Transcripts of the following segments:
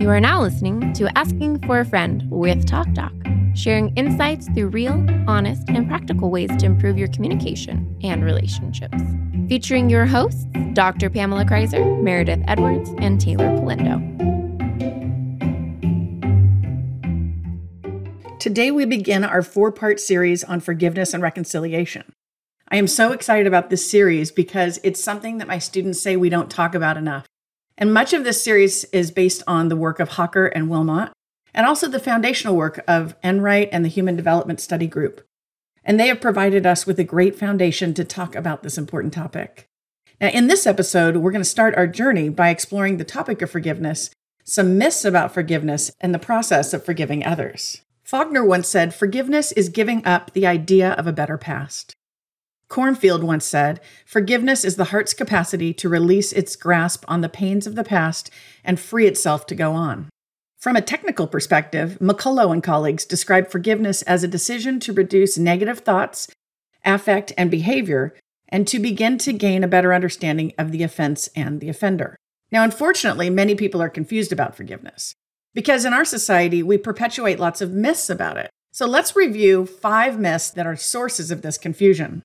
You are now listening to Asking for a Friend with Talk Doc, sharing insights through real, honest, and practical ways to improve your communication and relationships. Featuring your hosts, Dr. Pamela Kreiser, Meredith Edwards, and Taylor Polindo. Today, we begin our four part series on forgiveness and reconciliation. I am so excited about this series because it's something that my students say we don't talk about enough. And much of this series is based on the work of Hocker and Wilmot, and also the foundational work of Enright and the Human Development Study Group. And they have provided us with a great foundation to talk about this important topic. Now, in this episode, we're going to start our journey by exploring the topic of forgiveness, some myths about forgiveness, and the process of forgiving others. Faulkner once said, Forgiveness is giving up the idea of a better past. Kornfield once said, Forgiveness is the heart's capacity to release its grasp on the pains of the past and free itself to go on. From a technical perspective, McCullough and colleagues describe forgiveness as a decision to reduce negative thoughts, affect, and behavior, and to begin to gain a better understanding of the offense and the offender. Now, unfortunately, many people are confused about forgiveness because in our society, we perpetuate lots of myths about it. So let's review five myths that are sources of this confusion.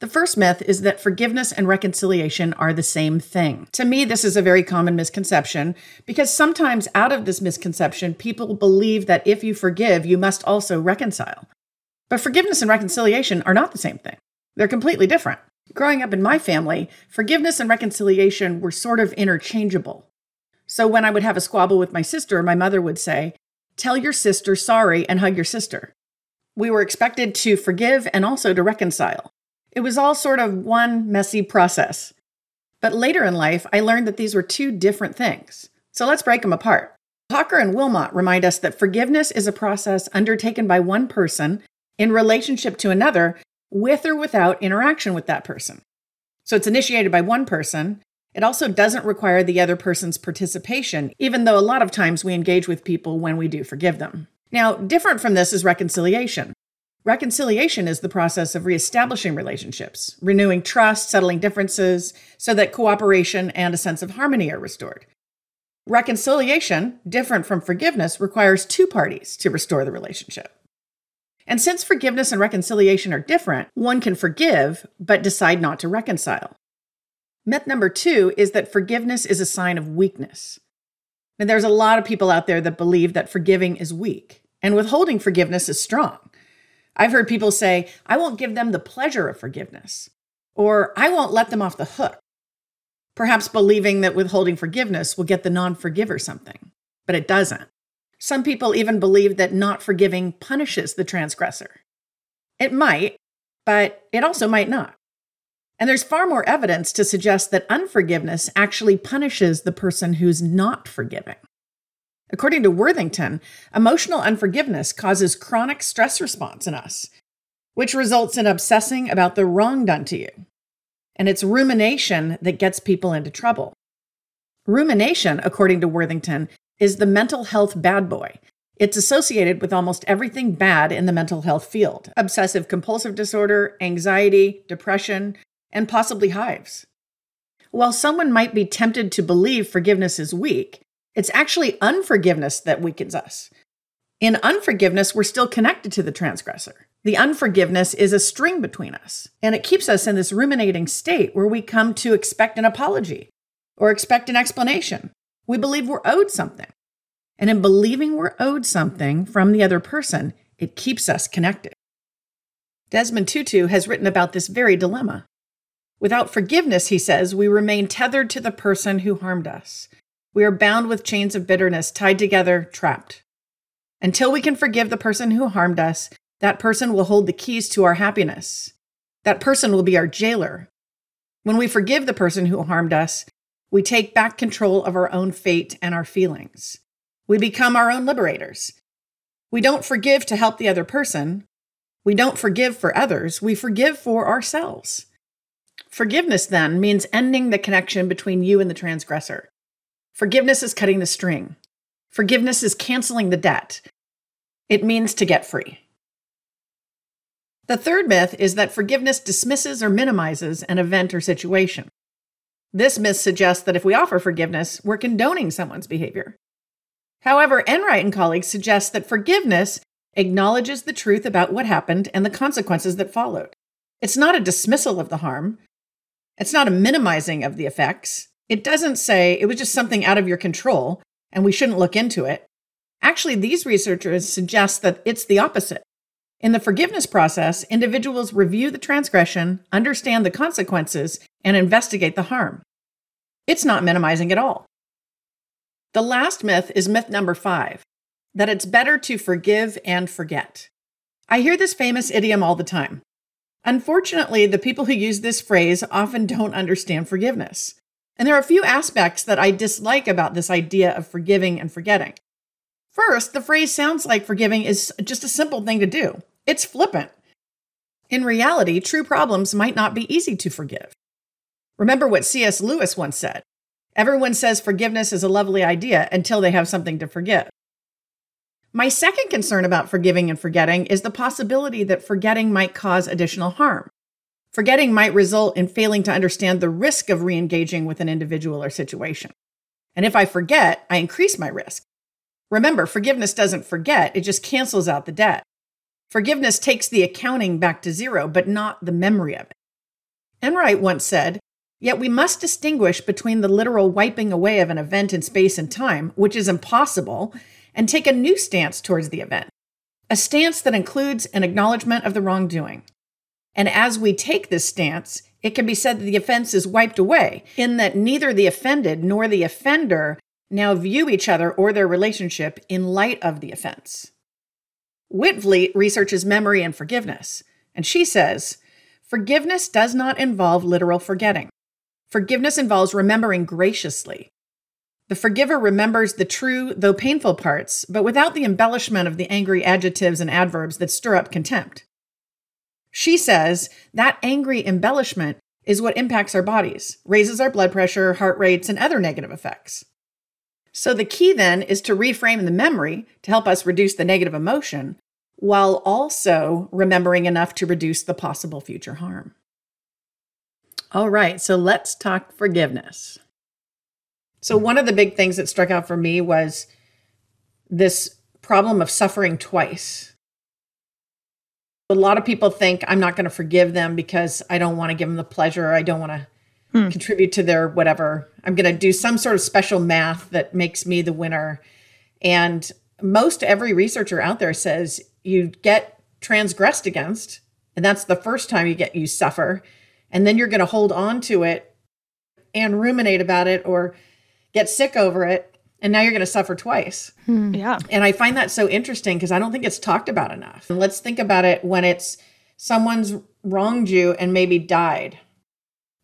The first myth is that forgiveness and reconciliation are the same thing. To me, this is a very common misconception because sometimes out of this misconception, people believe that if you forgive, you must also reconcile. But forgiveness and reconciliation are not the same thing, they're completely different. Growing up in my family, forgiveness and reconciliation were sort of interchangeable. So when I would have a squabble with my sister, my mother would say, Tell your sister sorry and hug your sister. We were expected to forgive and also to reconcile. It was all sort of one messy process. But later in life, I learned that these were two different things. So let's break them apart. Hocker and Wilmot remind us that forgiveness is a process undertaken by one person in relationship to another with or without interaction with that person. So it's initiated by one person. It also doesn't require the other person's participation, even though a lot of times we engage with people when we do forgive them. Now, different from this is reconciliation. Reconciliation is the process of reestablishing relationships, renewing trust, settling differences, so that cooperation and a sense of harmony are restored. Reconciliation, different from forgiveness, requires two parties to restore the relationship. And since forgiveness and reconciliation are different, one can forgive but decide not to reconcile. Myth number two is that forgiveness is a sign of weakness. And there's a lot of people out there that believe that forgiving is weak, and withholding forgiveness is strong. I've heard people say, I won't give them the pleasure of forgiveness, or I won't let them off the hook. Perhaps believing that withholding forgiveness will get the non forgiver something, but it doesn't. Some people even believe that not forgiving punishes the transgressor. It might, but it also might not. And there's far more evidence to suggest that unforgiveness actually punishes the person who's not forgiving. According to Worthington, emotional unforgiveness causes chronic stress response in us, which results in obsessing about the wrong done to you. And it's rumination that gets people into trouble. Rumination, according to Worthington, is the mental health bad boy. It's associated with almost everything bad in the mental health field obsessive compulsive disorder, anxiety, depression, and possibly hives. While someone might be tempted to believe forgiveness is weak, it's actually unforgiveness that weakens us. In unforgiveness, we're still connected to the transgressor. The unforgiveness is a string between us, and it keeps us in this ruminating state where we come to expect an apology or expect an explanation. We believe we're owed something. And in believing we're owed something from the other person, it keeps us connected. Desmond Tutu has written about this very dilemma. Without forgiveness, he says, we remain tethered to the person who harmed us. We are bound with chains of bitterness, tied together, trapped. Until we can forgive the person who harmed us, that person will hold the keys to our happiness. That person will be our jailer. When we forgive the person who harmed us, we take back control of our own fate and our feelings. We become our own liberators. We don't forgive to help the other person. We don't forgive for others. We forgive for ourselves. Forgiveness, then, means ending the connection between you and the transgressor. Forgiveness is cutting the string. Forgiveness is canceling the debt. It means to get free. The third myth is that forgiveness dismisses or minimizes an event or situation. This myth suggests that if we offer forgiveness, we're condoning someone's behavior. However, Enright and colleagues suggest that forgiveness acknowledges the truth about what happened and the consequences that followed. It's not a dismissal of the harm, it's not a minimizing of the effects. It doesn't say it was just something out of your control and we shouldn't look into it. Actually, these researchers suggest that it's the opposite. In the forgiveness process, individuals review the transgression, understand the consequences, and investigate the harm. It's not minimizing at all. The last myth is myth number five that it's better to forgive and forget. I hear this famous idiom all the time. Unfortunately, the people who use this phrase often don't understand forgiveness. And there are a few aspects that I dislike about this idea of forgiving and forgetting. First, the phrase sounds like forgiving is just a simple thing to do. It's flippant. In reality, true problems might not be easy to forgive. Remember what C.S. Lewis once said Everyone says forgiveness is a lovely idea until they have something to forgive. My second concern about forgiving and forgetting is the possibility that forgetting might cause additional harm. Forgetting might result in failing to understand the risk of re engaging with an individual or situation. And if I forget, I increase my risk. Remember, forgiveness doesn't forget, it just cancels out the debt. Forgiveness takes the accounting back to zero, but not the memory of it. Enright once said, Yet we must distinguish between the literal wiping away of an event in space and time, which is impossible, and take a new stance towards the event, a stance that includes an acknowledgement of the wrongdoing. And as we take this stance, it can be said that the offense is wiped away, in that neither the offended nor the offender now view each other or their relationship in light of the offense. Witvliet researches memory and forgiveness, and she says forgiveness does not involve literal forgetting. Forgiveness involves remembering graciously. The forgiver remembers the true, though painful parts, but without the embellishment of the angry adjectives and adverbs that stir up contempt. She says that angry embellishment is what impacts our bodies, raises our blood pressure, heart rates, and other negative effects. So the key then is to reframe the memory to help us reduce the negative emotion while also remembering enough to reduce the possible future harm. All right, so let's talk forgiveness. So, one of the big things that struck out for me was this problem of suffering twice. A lot of people think I'm not going to forgive them because I don't want to give them the pleasure, I don't want to hmm. contribute to their whatever. I'm going to do some sort of special math that makes me the winner. And most every researcher out there says you get transgressed against, and that's the first time you get you suffer and then you're going to hold on to it and ruminate about it or get sick over it and now you're going to suffer twice. Hmm. Yeah. And I find that so interesting because I don't think it's talked about enough. And let's think about it when it's someone's wronged you and maybe died.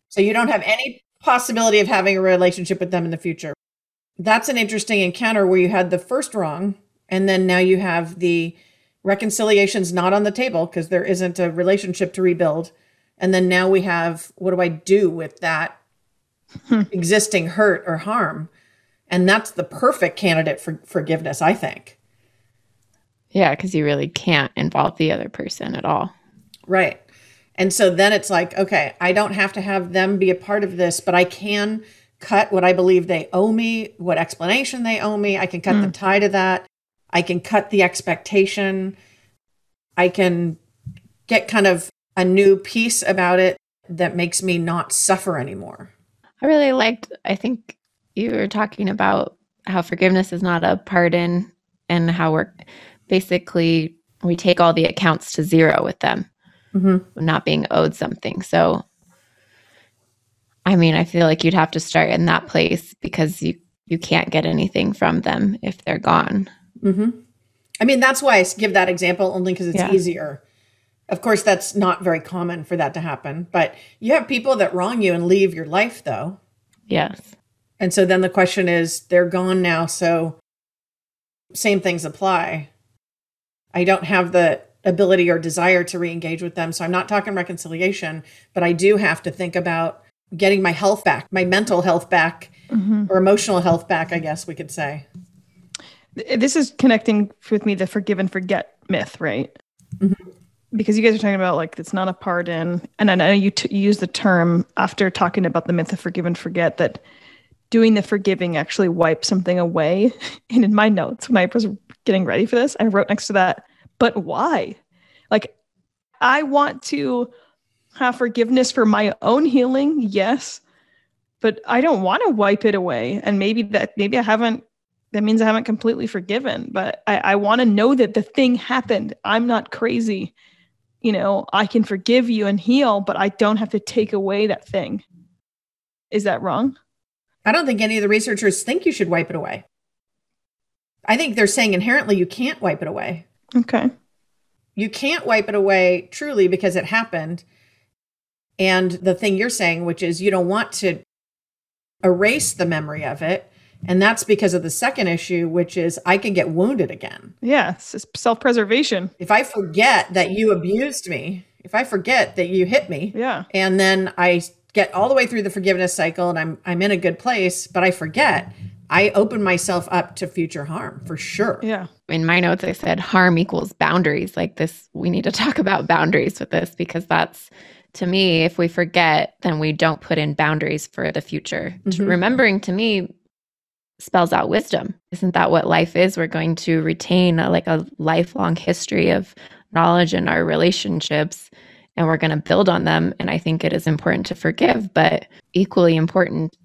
So you don't have any possibility of having a relationship with them in the future. That's an interesting encounter where you had the first wrong and then now you have the reconciliations not on the table because there isn't a relationship to rebuild. And then now we have what do I do with that existing hurt or harm? And that's the perfect candidate for forgiveness, I think. Yeah, because you really can't involve the other person at all. Right. And so then it's like, okay, I don't have to have them be a part of this, but I can cut what I believe they owe me, what explanation they owe me. I can cut mm. the tie to that. I can cut the expectation. I can get kind of a new peace about it that makes me not suffer anymore. I really liked, I think you were talking about how forgiveness is not a pardon and how we're basically, we take all the accounts to zero with them, mm-hmm. not being owed something. So, I mean, I feel like you'd have to start in that place because you, you can't get anything from them if they're gone. Mm-hmm. I mean, that's why I give that example only because it's yeah. easier of course, that's not very common for that to happen, but you have people that wrong you and leave your life, though. Yes. And so then the question is they're gone now. So same things apply. I don't have the ability or desire to re engage with them. So I'm not talking reconciliation, but I do have to think about getting my health back, my mental health back, mm-hmm. or emotional health back, I guess we could say. This is connecting with me the forgive and forget myth, right? Mm-hmm because you guys are talking about like it's not a pardon, and I know you, t- use the term after talking about the myth of forgive and forget that doing the forgiving actually wipe something away. And in my notes, when I was getting ready for this, I wrote next to that, but why? Like, I want to have forgiveness for my own healing, yes, but I don't want to wipe it away. And maybe that, maybe I haven't, that means I haven't completely forgiven, but I, I want to know that the thing happened. I'm not crazy. You know, I can forgive you and heal, but I don't have to take away that thing. Is that wrong? I don't think any of the researchers think you should wipe it away. I think they're saying inherently you can't wipe it away. Okay. You can't wipe it away truly because it happened. And the thing you're saying, which is you don't want to erase the memory of it. And that's because of the second issue, which is I can get wounded again. Yeah, self preservation. If I forget that you abused me, if I forget that you hit me, yeah, and then I get all the way through the forgiveness cycle and I'm I'm in a good place, but I forget, I open myself up to future harm for sure. Yeah. In my notes, I said harm equals boundaries. Like this, we need to talk about boundaries with this because that's to me, if we forget, then we don't put in boundaries for the future. Mm-hmm. Remembering to me spells out wisdom. Isn't that what life is? We're going to retain a, like a lifelong history of knowledge in our relationships and we're going to build on them. And I think it is important to forgive, but equally important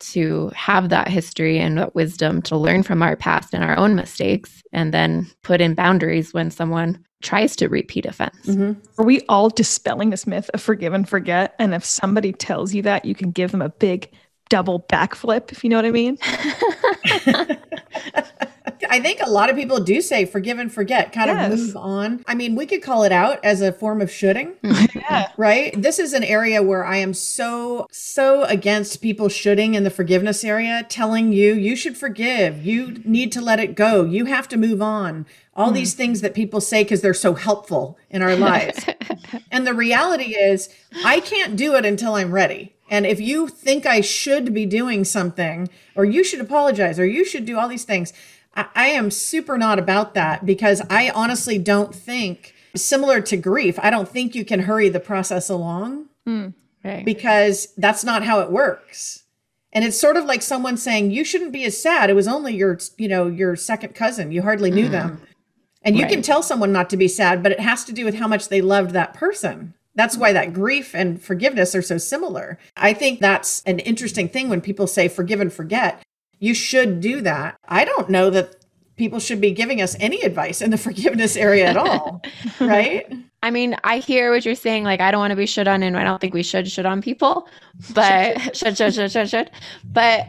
to have that history and that wisdom to learn from our past and our own mistakes and then put in boundaries when someone tries to repeat offense. Mm-hmm. Are we all dispelling this myth of forgive and forget? And if somebody tells you that, you can give them a big double backflip, if you know what I mean? I think a lot of people do say forgive and forget, kind yes. of move on. I mean, we could call it out as a form of shoulding. yeah. Right? This is an area where I am so, so against people shoulding in the forgiveness area, telling you, you should forgive. You need to let it go. You have to move on. All mm. these things that people say because they're so helpful in our lives. and the reality is, I can't do it until I'm ready. And if you think I should be doing something, or you should apologize, or you should do all these things, I, I am super not about that because I honestly don't think, similar to grief, I don't think you can hurry the process along mm, right. because that's not how it works. And it's sort of like someone saying, you shouldn't be as sad. It was only your, you know, your second cousin. You hardly knew mm. them. And you right. can tell someone not to be sad, but it has to do with how much they loved that person. That's why that grief and forgiveness are so similar. I think that's an interesting thing when people say forgive and forget you should do that. I don't know that people should be giving us any advice in the forgiveness area at all, right? I mean, I hear what you're saying. Like, I don't want to be shit on, and I don't think we should shit on people, but should, should, should, should, should. But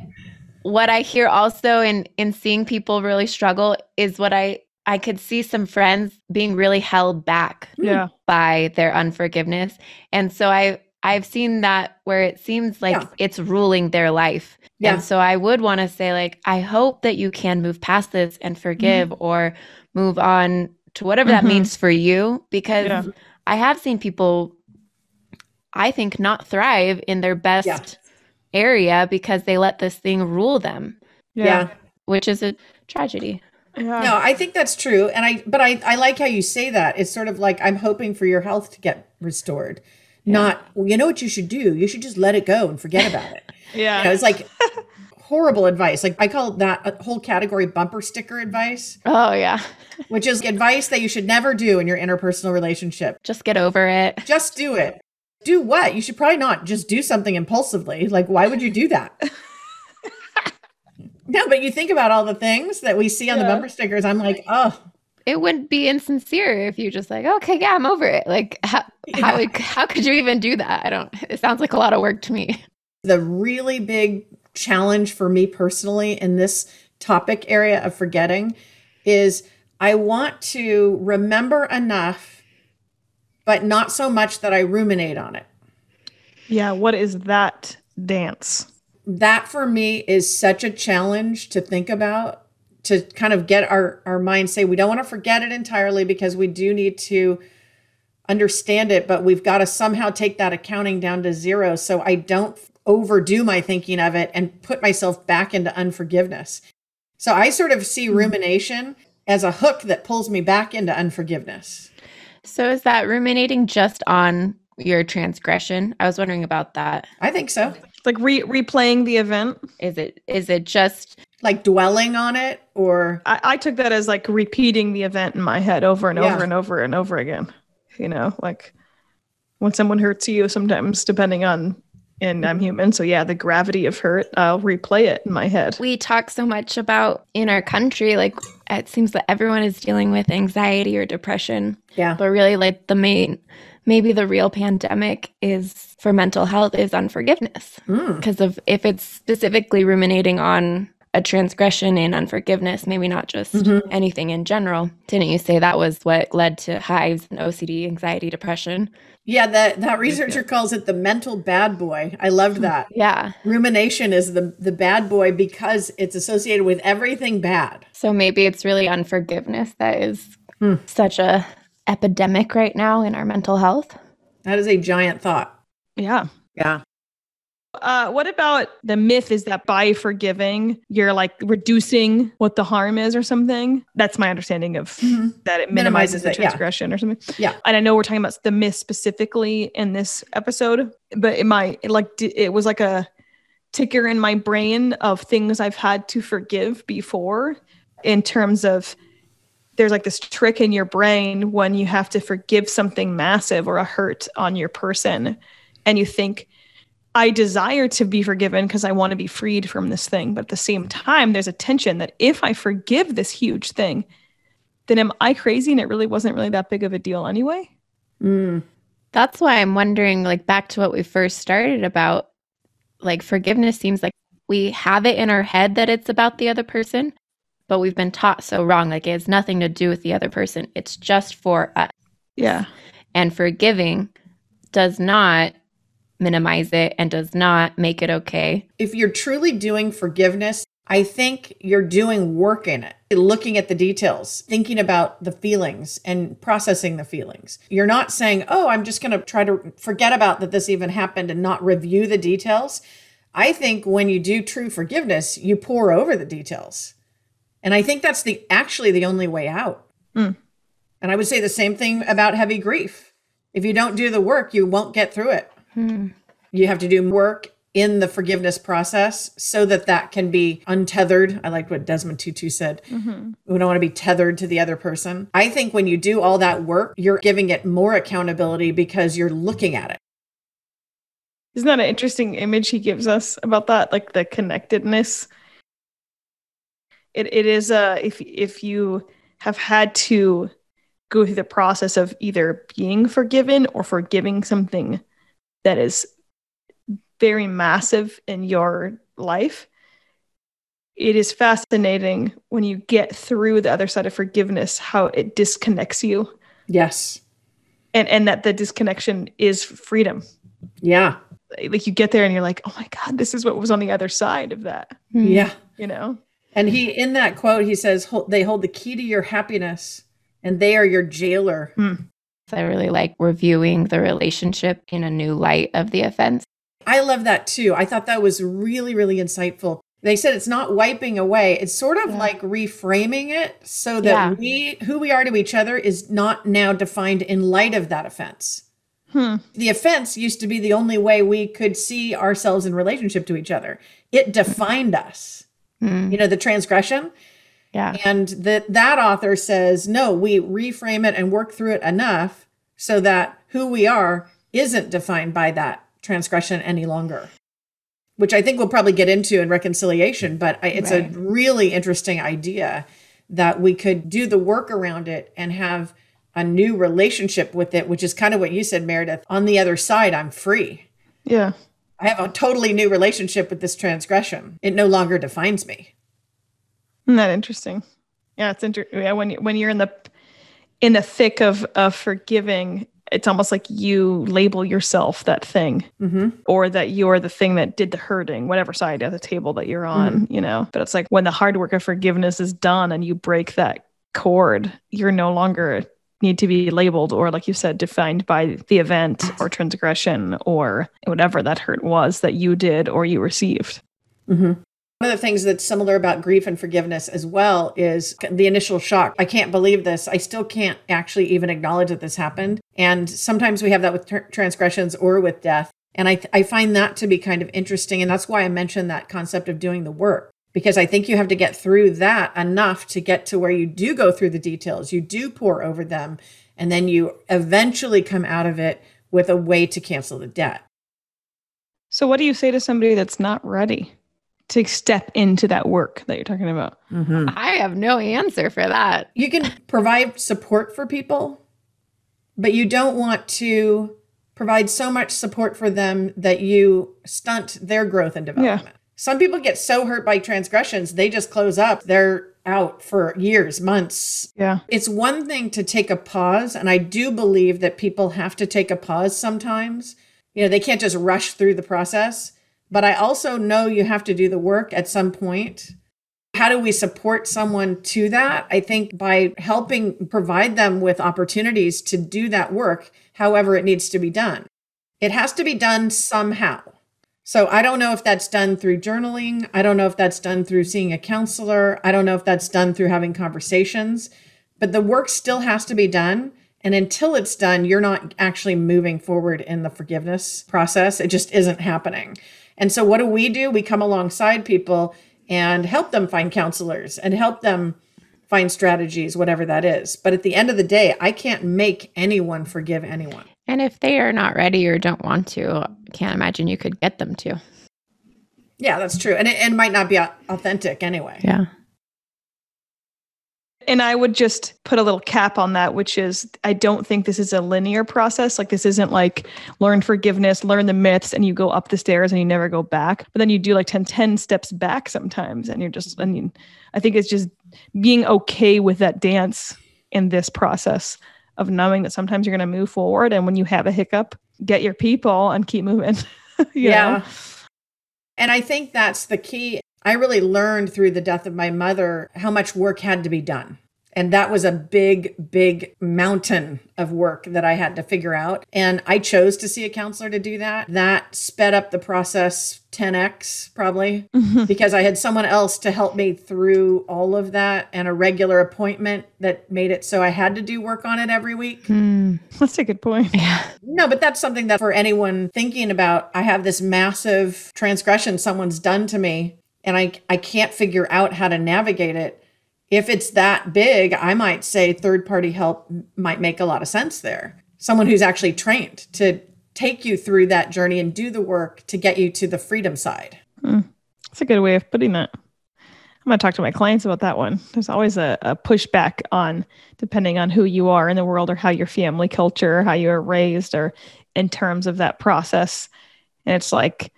what I hear also in in seeing people really struggle is what I I could see some friends being really held back yeah. by their unforgiveness, and so I I've seen that where it seems like yeah. it's ruling their life. Yeah. And so I would want to say, like, I hope that you can move past this and forgive mm-hmm. or move on to whatever mm-hmm. that means for you. Because yeah. I have seen people, I think, not thrive in their best yeah. area because they let this thing rule them. Yeah. Which is a tragedy. Yeah. No, I think that's true. And I, but I, I like how you say that. It's sort of like, I'm hoping for your health to get restored yeah. not well, you know what you should do? You should just let it go and forget about it. Yeah. You know, it's like horrible advice. Like i call that a whole category bumper sticker advice. Oh yeah. Which is advice that you should never do in your interpersonal relationship. Just get over it. Just do it. Do what? You should probably not just do something impulsively. Like why would you do that? No but you think about all the things that we see on yeah. the bumper stickers. I'm like oh it would be insincere if you just like, okay, yeah, I'm over it. Like, how yeah. how, how could you even do that? I don't. It sounds like a lot of work to me. The really big challenge for me personally in this topic area of forgetting is I want to remember enough, but not so much that I ruminate on it. Yeah, what is that dance? That for me is such a challenge to think about to kind of get our our mind say we don't want to forget it entirely because we do need to understand it but we've got to somehow take that accounting down to zero so i don't overdo my thinking of it and put myself back into unforgiveness so i sort of see hmm. rumination as a hook that pulls me back into unforgiveness so is that ruminating just on your transgression i was wondering about that i think so It's like re- replaying the event. Is it is it just Like dwelling on it or I, I took that as like repeating the event in my head over and Yeah. over and over and over again. You know, like when someone hurts you, sometimes depending on, and I'm human, so yeah, the gravity of hurt, I'll replay it in my head. we talk so much about in our country like it seems that everyone is dealing with anxiety or depression yeah. but really like the main maybe the real pandemic is for mental health is unforgiveness Mm. because of if it's specifically ruminating on a transgression and unforgiveness maybe not just Mhm. anything in general didn't you say that was what led to hives and ocd anxiety depression Yeah, that that researcher calls it the mental bad boy. I loved that. yeah Rumination is the the bad boy because it's associated with everything bad. so maybe it's really unforgiveness that is Hmm. such a epidemic right now in our mental health That is a giant thought. Yeah. Yeah. Uh, what about the myth is that by forgiving, you're like reducing what the harm is or something? That's my understanding of that it minimizes, Minimizes the it, yeah. transgression or something. Yeah. And I know we're talking about the myth specifically in this episode, but it might it like it was like a ticker in my brain of things I've had to forgive before in terms of there's like this trick in your brain when you have to forgive something massive or a hurt on your person and you think I desire to be forgiven because I want to be freed from this thing. But at the same time, there's a tension that if I forgive this huge thing, then am I crazy and it really wasn't really that big of a deal anyway? Mm. That's why I'm wondering, like, back to what we first started about, like, forgiveness seems like we have it in our head that it's about the other person, but we've been taught so wrong. Like, it has nothing to do with the other person, it's just for us. Yeah. And forgiving does not minimize it and does not make it okay. If you're truly doing forgiveness, I think you're doing work in it, looking at the details, thinking about the feelings and processing the feelings. You're not saying, oh, I'm just going to try to forget about that this even happened and not review the details. I think when you do true forgiveness, you pore over the details. And I think that's the actually the only way out. Mm. And I would say the same thing about heavy grief. If you don't do the work, you won't get through it. Hmm. You have to do work in the forgiveness process so that that can be untethered. I like what Desmond Tutu said. Mm-hmm. We don't want to be tethered to the other person. I think when you do all that work, you're giving it more accountability because you're looking at it. Isn't that an interesting image he gives us about that? Like the connectedness. It it is uh if if you have had to go through the process of either being forgiven or forgiving something that is very massive in your life, it is fascinating when you get through the other side of forgiveness how it disconnects you Yes. and and that the disconnection is freedom Yeah. like you get there and you're like, oh my God, this is what was on the other side of that, Hmm. Yeah. you know? And he, in that quote, he says, they hold the key to your happiness and they are your jailer. So I really like reviewing the relationship in a new light of the offense. I love that too. I thought that was really, really insightful. They said it's not wiping away. It's sort of Yeah. like reframing it so that Yeah. we, who we are to each other, is not now defined in light of that offense. Hmm. The offense used to be the only way we could see ourselves in relationship to each other. It defined us. Hmm. You know, the transgression. Yeah. And that that author says, no, we reframe it and work through it enough so that who we are isn't defined by that transgression any longer. Which I think we'll probably get into in reconciliation, but I, it's Right. a really interesting idea that we could do the work around it and have a new relationship with it, which is kind of what you said, Meredith. On the other side, I'm free. Yeah. I have a totally new relationship with this transgression. It no longer defines me. Isn't that interesting? Yeah, it's interesting. Yeah, when when you're in the in the thick of of forgiving, it's almost like you label yourself that thing, hmm or that you're the thing that did the hurting, whatever side of the table that you're on. You know. But it's like when the hard work of forgiveness is done and you break that cord, you're no longer need to be labeled or like you said defined by the event or transgression or whatever that hurt was that you did or you received hmm One of the things that's similar about grief and forgiveness as well is the initial shock. I can't believe this. I still can't actually even acknowledge that this happened. And sometimes we have that with tr- transgressions or with death. And I, I find that to be kind of interesting. And that's why I mentioned that concept of doing the work, because I think you have to get through that enough to get to where you do go through the details, you do pore over them, and then you eventually come out of it with a way to cancel the debt. So, what do you say to somebody that's not ready to step into that work that you're talking about? Mm-hmm. I have no answer for that. You can provide support for people, but you don't want to provide so much support for them that you stunt their growth and development. Yeah. Some people get so hurt by transgressions, they just close up. They're out for years, months. Yeah. It's one thing to take a pause. And I do believe that people have to take a pause sometimes you know, they can't just rush through the process. But I also know you have to do the work at some point. How do we support someone to that? I think by helping provide them with opportunities to do that work, however it needs to be done. It has to be done somehow. So I don't know if that's done through journaling. I don't know if that's done through seeing a counselor. I don't know if that's done through having conversations, but the work still has to be done. And until it's done, you're not actually moving forward in the forgiveness process. It just isn't happening. And so, what do we do? We come alongside people and help them find counselors and help them find strategies, whatever that is. But at the end of the day, I can't make anyone forgive anyone. And if they are not ready or don't want to, I can't imagine you could get them to. Yeah, that's true. And it, it might not be authentic anyway. Yeah. And I would just put a little cap on that, which is I don't think this is a linear process. Like, this isn't like learn forgiveness, learn the myths, and you go up the stairs and you never go back. But then you do like 10, 10 steps back sometimes. And you're just, I mean, I think it's just being okay with that dance in this process of knowing that sometimes you're going to move forward. And when you have a hiccup, get your people and keep moving. yeah. Know? And I think that's the key. I really learned through the death of my mother how much work had to be done. And that was a big, big mountain of work that I had to figure out. And I chose to see a counselor to do that. That sped up the process 10x probably mm-hmm. because I had someone else to help me through all of that and a regular appointment that made it so I had to do work on it every week. Mm, that's a good point. Yeah. No, but that's something that for anyone thinking about, I have this massive transgression someone's done to me and I, I can't figure out how to navigate it. If it's that big, I might say third party help might make a lot of sense there. Someone who's actually trained to take you through that journey and do the work to get you to the freedom side. Mm, that's a good way of putting that. I'm going to talk to my clients about that one. There's always a, a pushback on depending on who you are in the world or how your family culture, how you were raised, or in terms of that process. And it's like,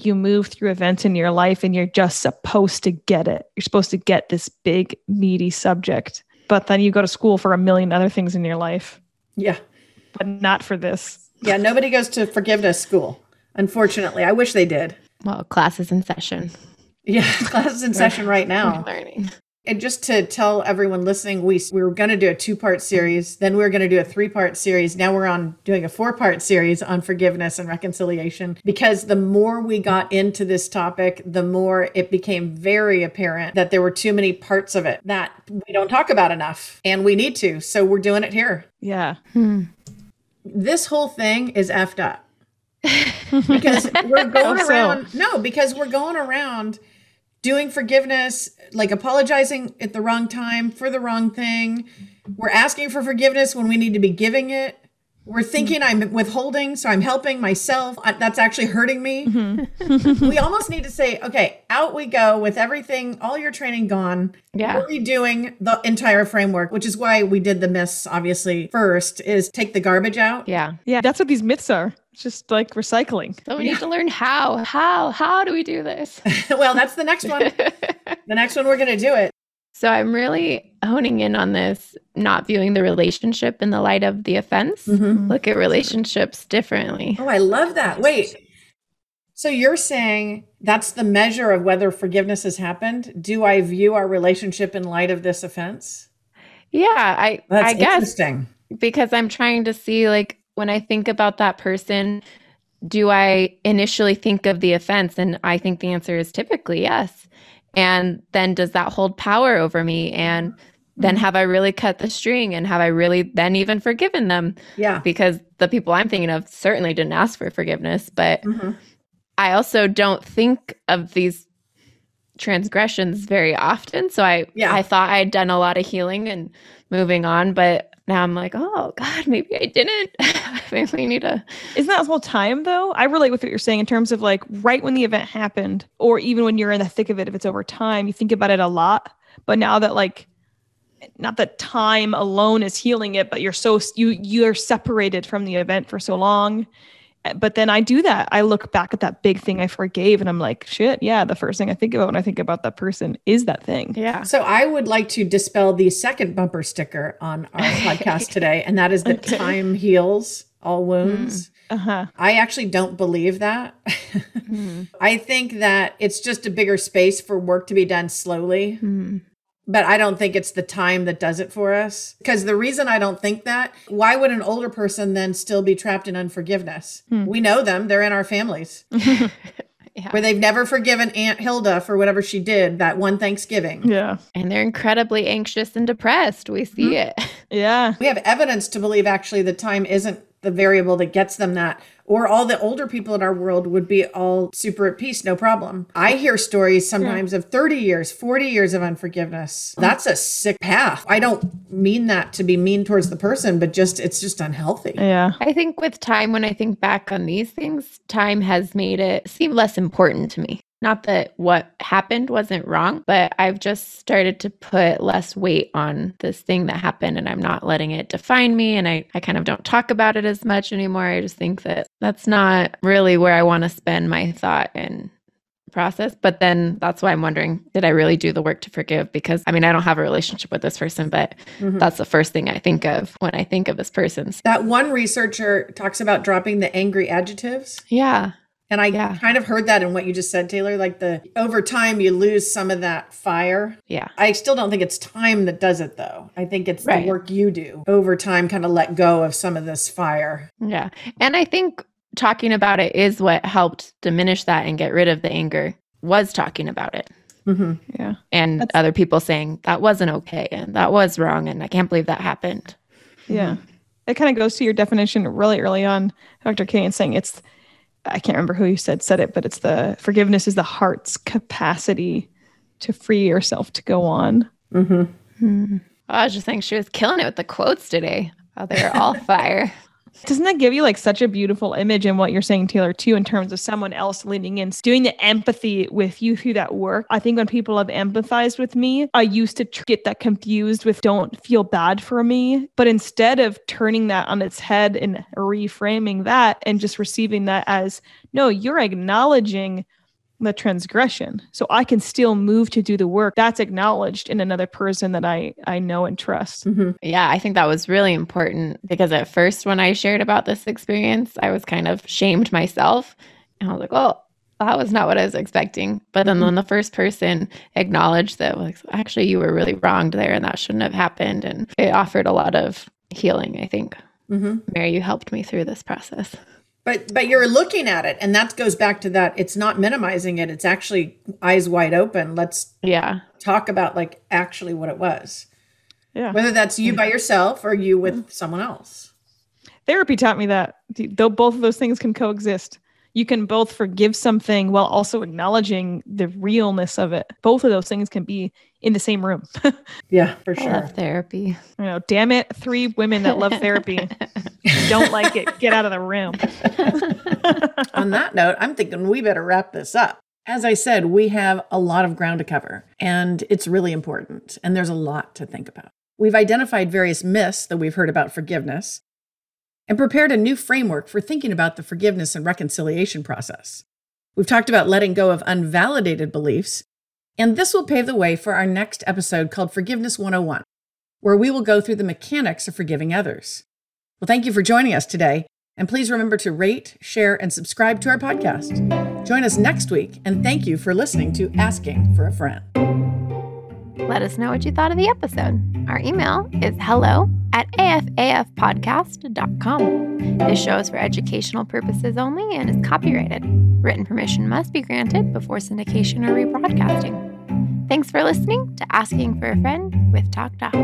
you move through events in your life and you're just supposed to get it. You're supposed to get this big, meaty subject. But then you go to school for a million other things in your life. Yeah. But not for this. Yeah. Nobody goes to forgiveness school, unfortunately. I wish they did. Well, classes in session. Yeah. Classes in session right now. Learning. And just to tell everyone listening, we, we were going to do a two part series. Then we were going to do a three part series. Now we're on doing a four part series on forgiveness and reconciliation because the more we got into this topic, the more it became very apparent that there were too many parts of it that we don't talk about enough. And we need to. So we're doing it here. Yeah. Hmm. This whole thing is effed up because we're going around. No, because we're going around doing forgiveness, like apologizing at the wrong time for the wrong thing. We're asking for forgiveness when we need to be giving it. We're thinking I'm withholding, so I'm helping myself. That's actually hurting me. Mm-hmm. we almost need to say, okay, out we go with everything, all your training gone. Yeah. We're redoing the entire framework, which is why we did the myths, obviously, first, is take the garbage out. Yeah. Yeah. That's what these myths are. It's just like recycling. So we yeah. need to learn how. How? How do we do this? well, that's the next one. the next one we're going to do it. So I'm really honing in on this, not viewing the relationship in the light of the offense. Mm-hmm. Look at relationships differently. Oh, I love that. Wait. So you're saying that's the measure of whether forgiveness has happened? Do I view our relationship in light of this offense? Yeah, I that's I guess because I'm trying to see like when I think about that person, do I initially think of the offense? And I think the answer is typically yes. And then does that hold power over me? And then have I really cut the string and have I really then even forgiven them? Yeah. Because the people I'm thinking of certainly didn't ask for forgiveness, but Mhm. I also don't think of these transgressions very often. So I Yeah. I thought I'd done a lot of healing and moving on, but now I'm like, oh God, maybe I didn't. maybe we need to Isn't that whole time though? I relate with what you're saying in terms of like right when the event happened, or even when you're in the thick of it, if it's over time, you think about it a lot. But now that like not that time alone is healing it, but you're so you you're separated from the event for so long. But then I do that. I look back at that big thing I forgave and I'm like, shit, yeah, the first thing I think about when I think about that person is that thing. Yeah. So I would like to dispel the second bumper sticker on our podcast today, and that is that Okay. time heals all wounds. Uh-huh. I actually don't believe that. Hmm. I think that it's just a bigger space for work to be done slowly. Hmm. But I don't think it's the time that does it for us. Because the reason I don't think that, why would an older person then still be trapped in unforgiveness? Hmm. We know them, they're in our families, Yeah. where they've never forgiven Aunt Hilda for whatever she did that one Thanksgiving. Yeah. And they're incredibly anxious and depressed. We see hmm. it. Yeah. We have evidence to believe actually the time isn't the variable that gets them that, or all the older people in our world would be all super at peace, no problem. I hear stories sometimes of 30 years, 40 years of unforgiveness. That's a sick path. I don't mean that to be mean towards the person, but just it's just unhealthy. Yeah. I think with time, when I think back on these things, time has made it seem less important to me. Not that what happened wasn't wrong, but I've just started to put less weight on this thing that happened and I'm not letting it define me. And I, I kind of don't talk about it as much anymore. I just think that that's not really where I want to spend my thought and process. But then that's why I'm wondering did I really do the work to forgive? Because I mean, I don't have a relationship with this person, but Mhm. that's the first thing I think of when I think of this person. That one researcher talks about dropping the angry adjectives. Yeah. And I Yeah. kind of heard that in what you just said, Taylor. Like the over time, you lose some of that fire. Yeah. I still don't think it's time that does it, though. I think it's Right. the work you do over time, kind of let go of some of this fire. Yeah. And I think talking about it is what helped diminish that and get rid of the anger was talking about it Mm-hmm. Yeah. and That's- other people saying that wasn't okay and that was wrong and I can't believe that happened. Yeah. It kind of goes to your definition really early on, Dr. Kane saying it's I can't remember who you said said it, but it's the forgiveness is the heart's capacity to free yourself to go on. Mm-hmm. I was just saying she was killing it with the quotes today. Oh, they are all fire. Doesn't that give you like such a beautiful image in what you're saying, Taylor, too, in terms of someone else leaning in, doing the empathy with you through that work? I think when people have empathized with me, I used to get that confused with don't feel bad for me. But instead of turning that on its head and reframing that and just receiving that as, no, you're acknowledging the transgression. So I can still move to do the work that's acknowledged in another person that I, I know and trust. Mm-hmm. Yeah, I think that was really important because at first, when I shared about this experience, I was kind of shamed myself. And I was like, well, that was not what I was expecting. But then when the first person acknowledged that, like, actually, you were really wronged there and that shouldn't have happened. And it offered a lot of healing, I think. Mm-hmm. Mary, you helped me through this process. But but you're looking at it, and that goes back to that. It's not minimizing it. It's actually eyes wide open. Let's Yeah. talk about like actually what it was. Yeah. Whether that's you by yourself or you with mm-hmm. someone else. Therapy taught me that though both of those things can coexist. You can both forgive something while also acknowledging the realness of it. Both of those things can be in the same room. Yeah, for I sure. love therapy. you know, damn it, three women that love therapy don't like it. Get out of the room. On that note, I'm thinking we better wrap this up. As I said, we have a lot of ground to cover, and it's really important, and there's a lot to think about. We've identified various myths that we've heard about forgiveness and prepared a new framework for thinking about the forgiveness and reconciliation process. We've talked about letting go of unvalidated beliefs, and this will pave the way for our next episode called Forgiveness 101, where we will go through the mechanics of forgiving others. Well, thank you for joining us today. And please remember to rate, share, and subscribe to our podcast. Join us next week, and thank you for listening to Asking for a Friend. Let us know what you thought of the episode. Our email is hello at afafpodcast.com. This show is for educational purposes only and is copyrighted. Written permission must be granted before syndication or rebroadcasting. Thanks for listening to Asking for a Friend with Talk Doc.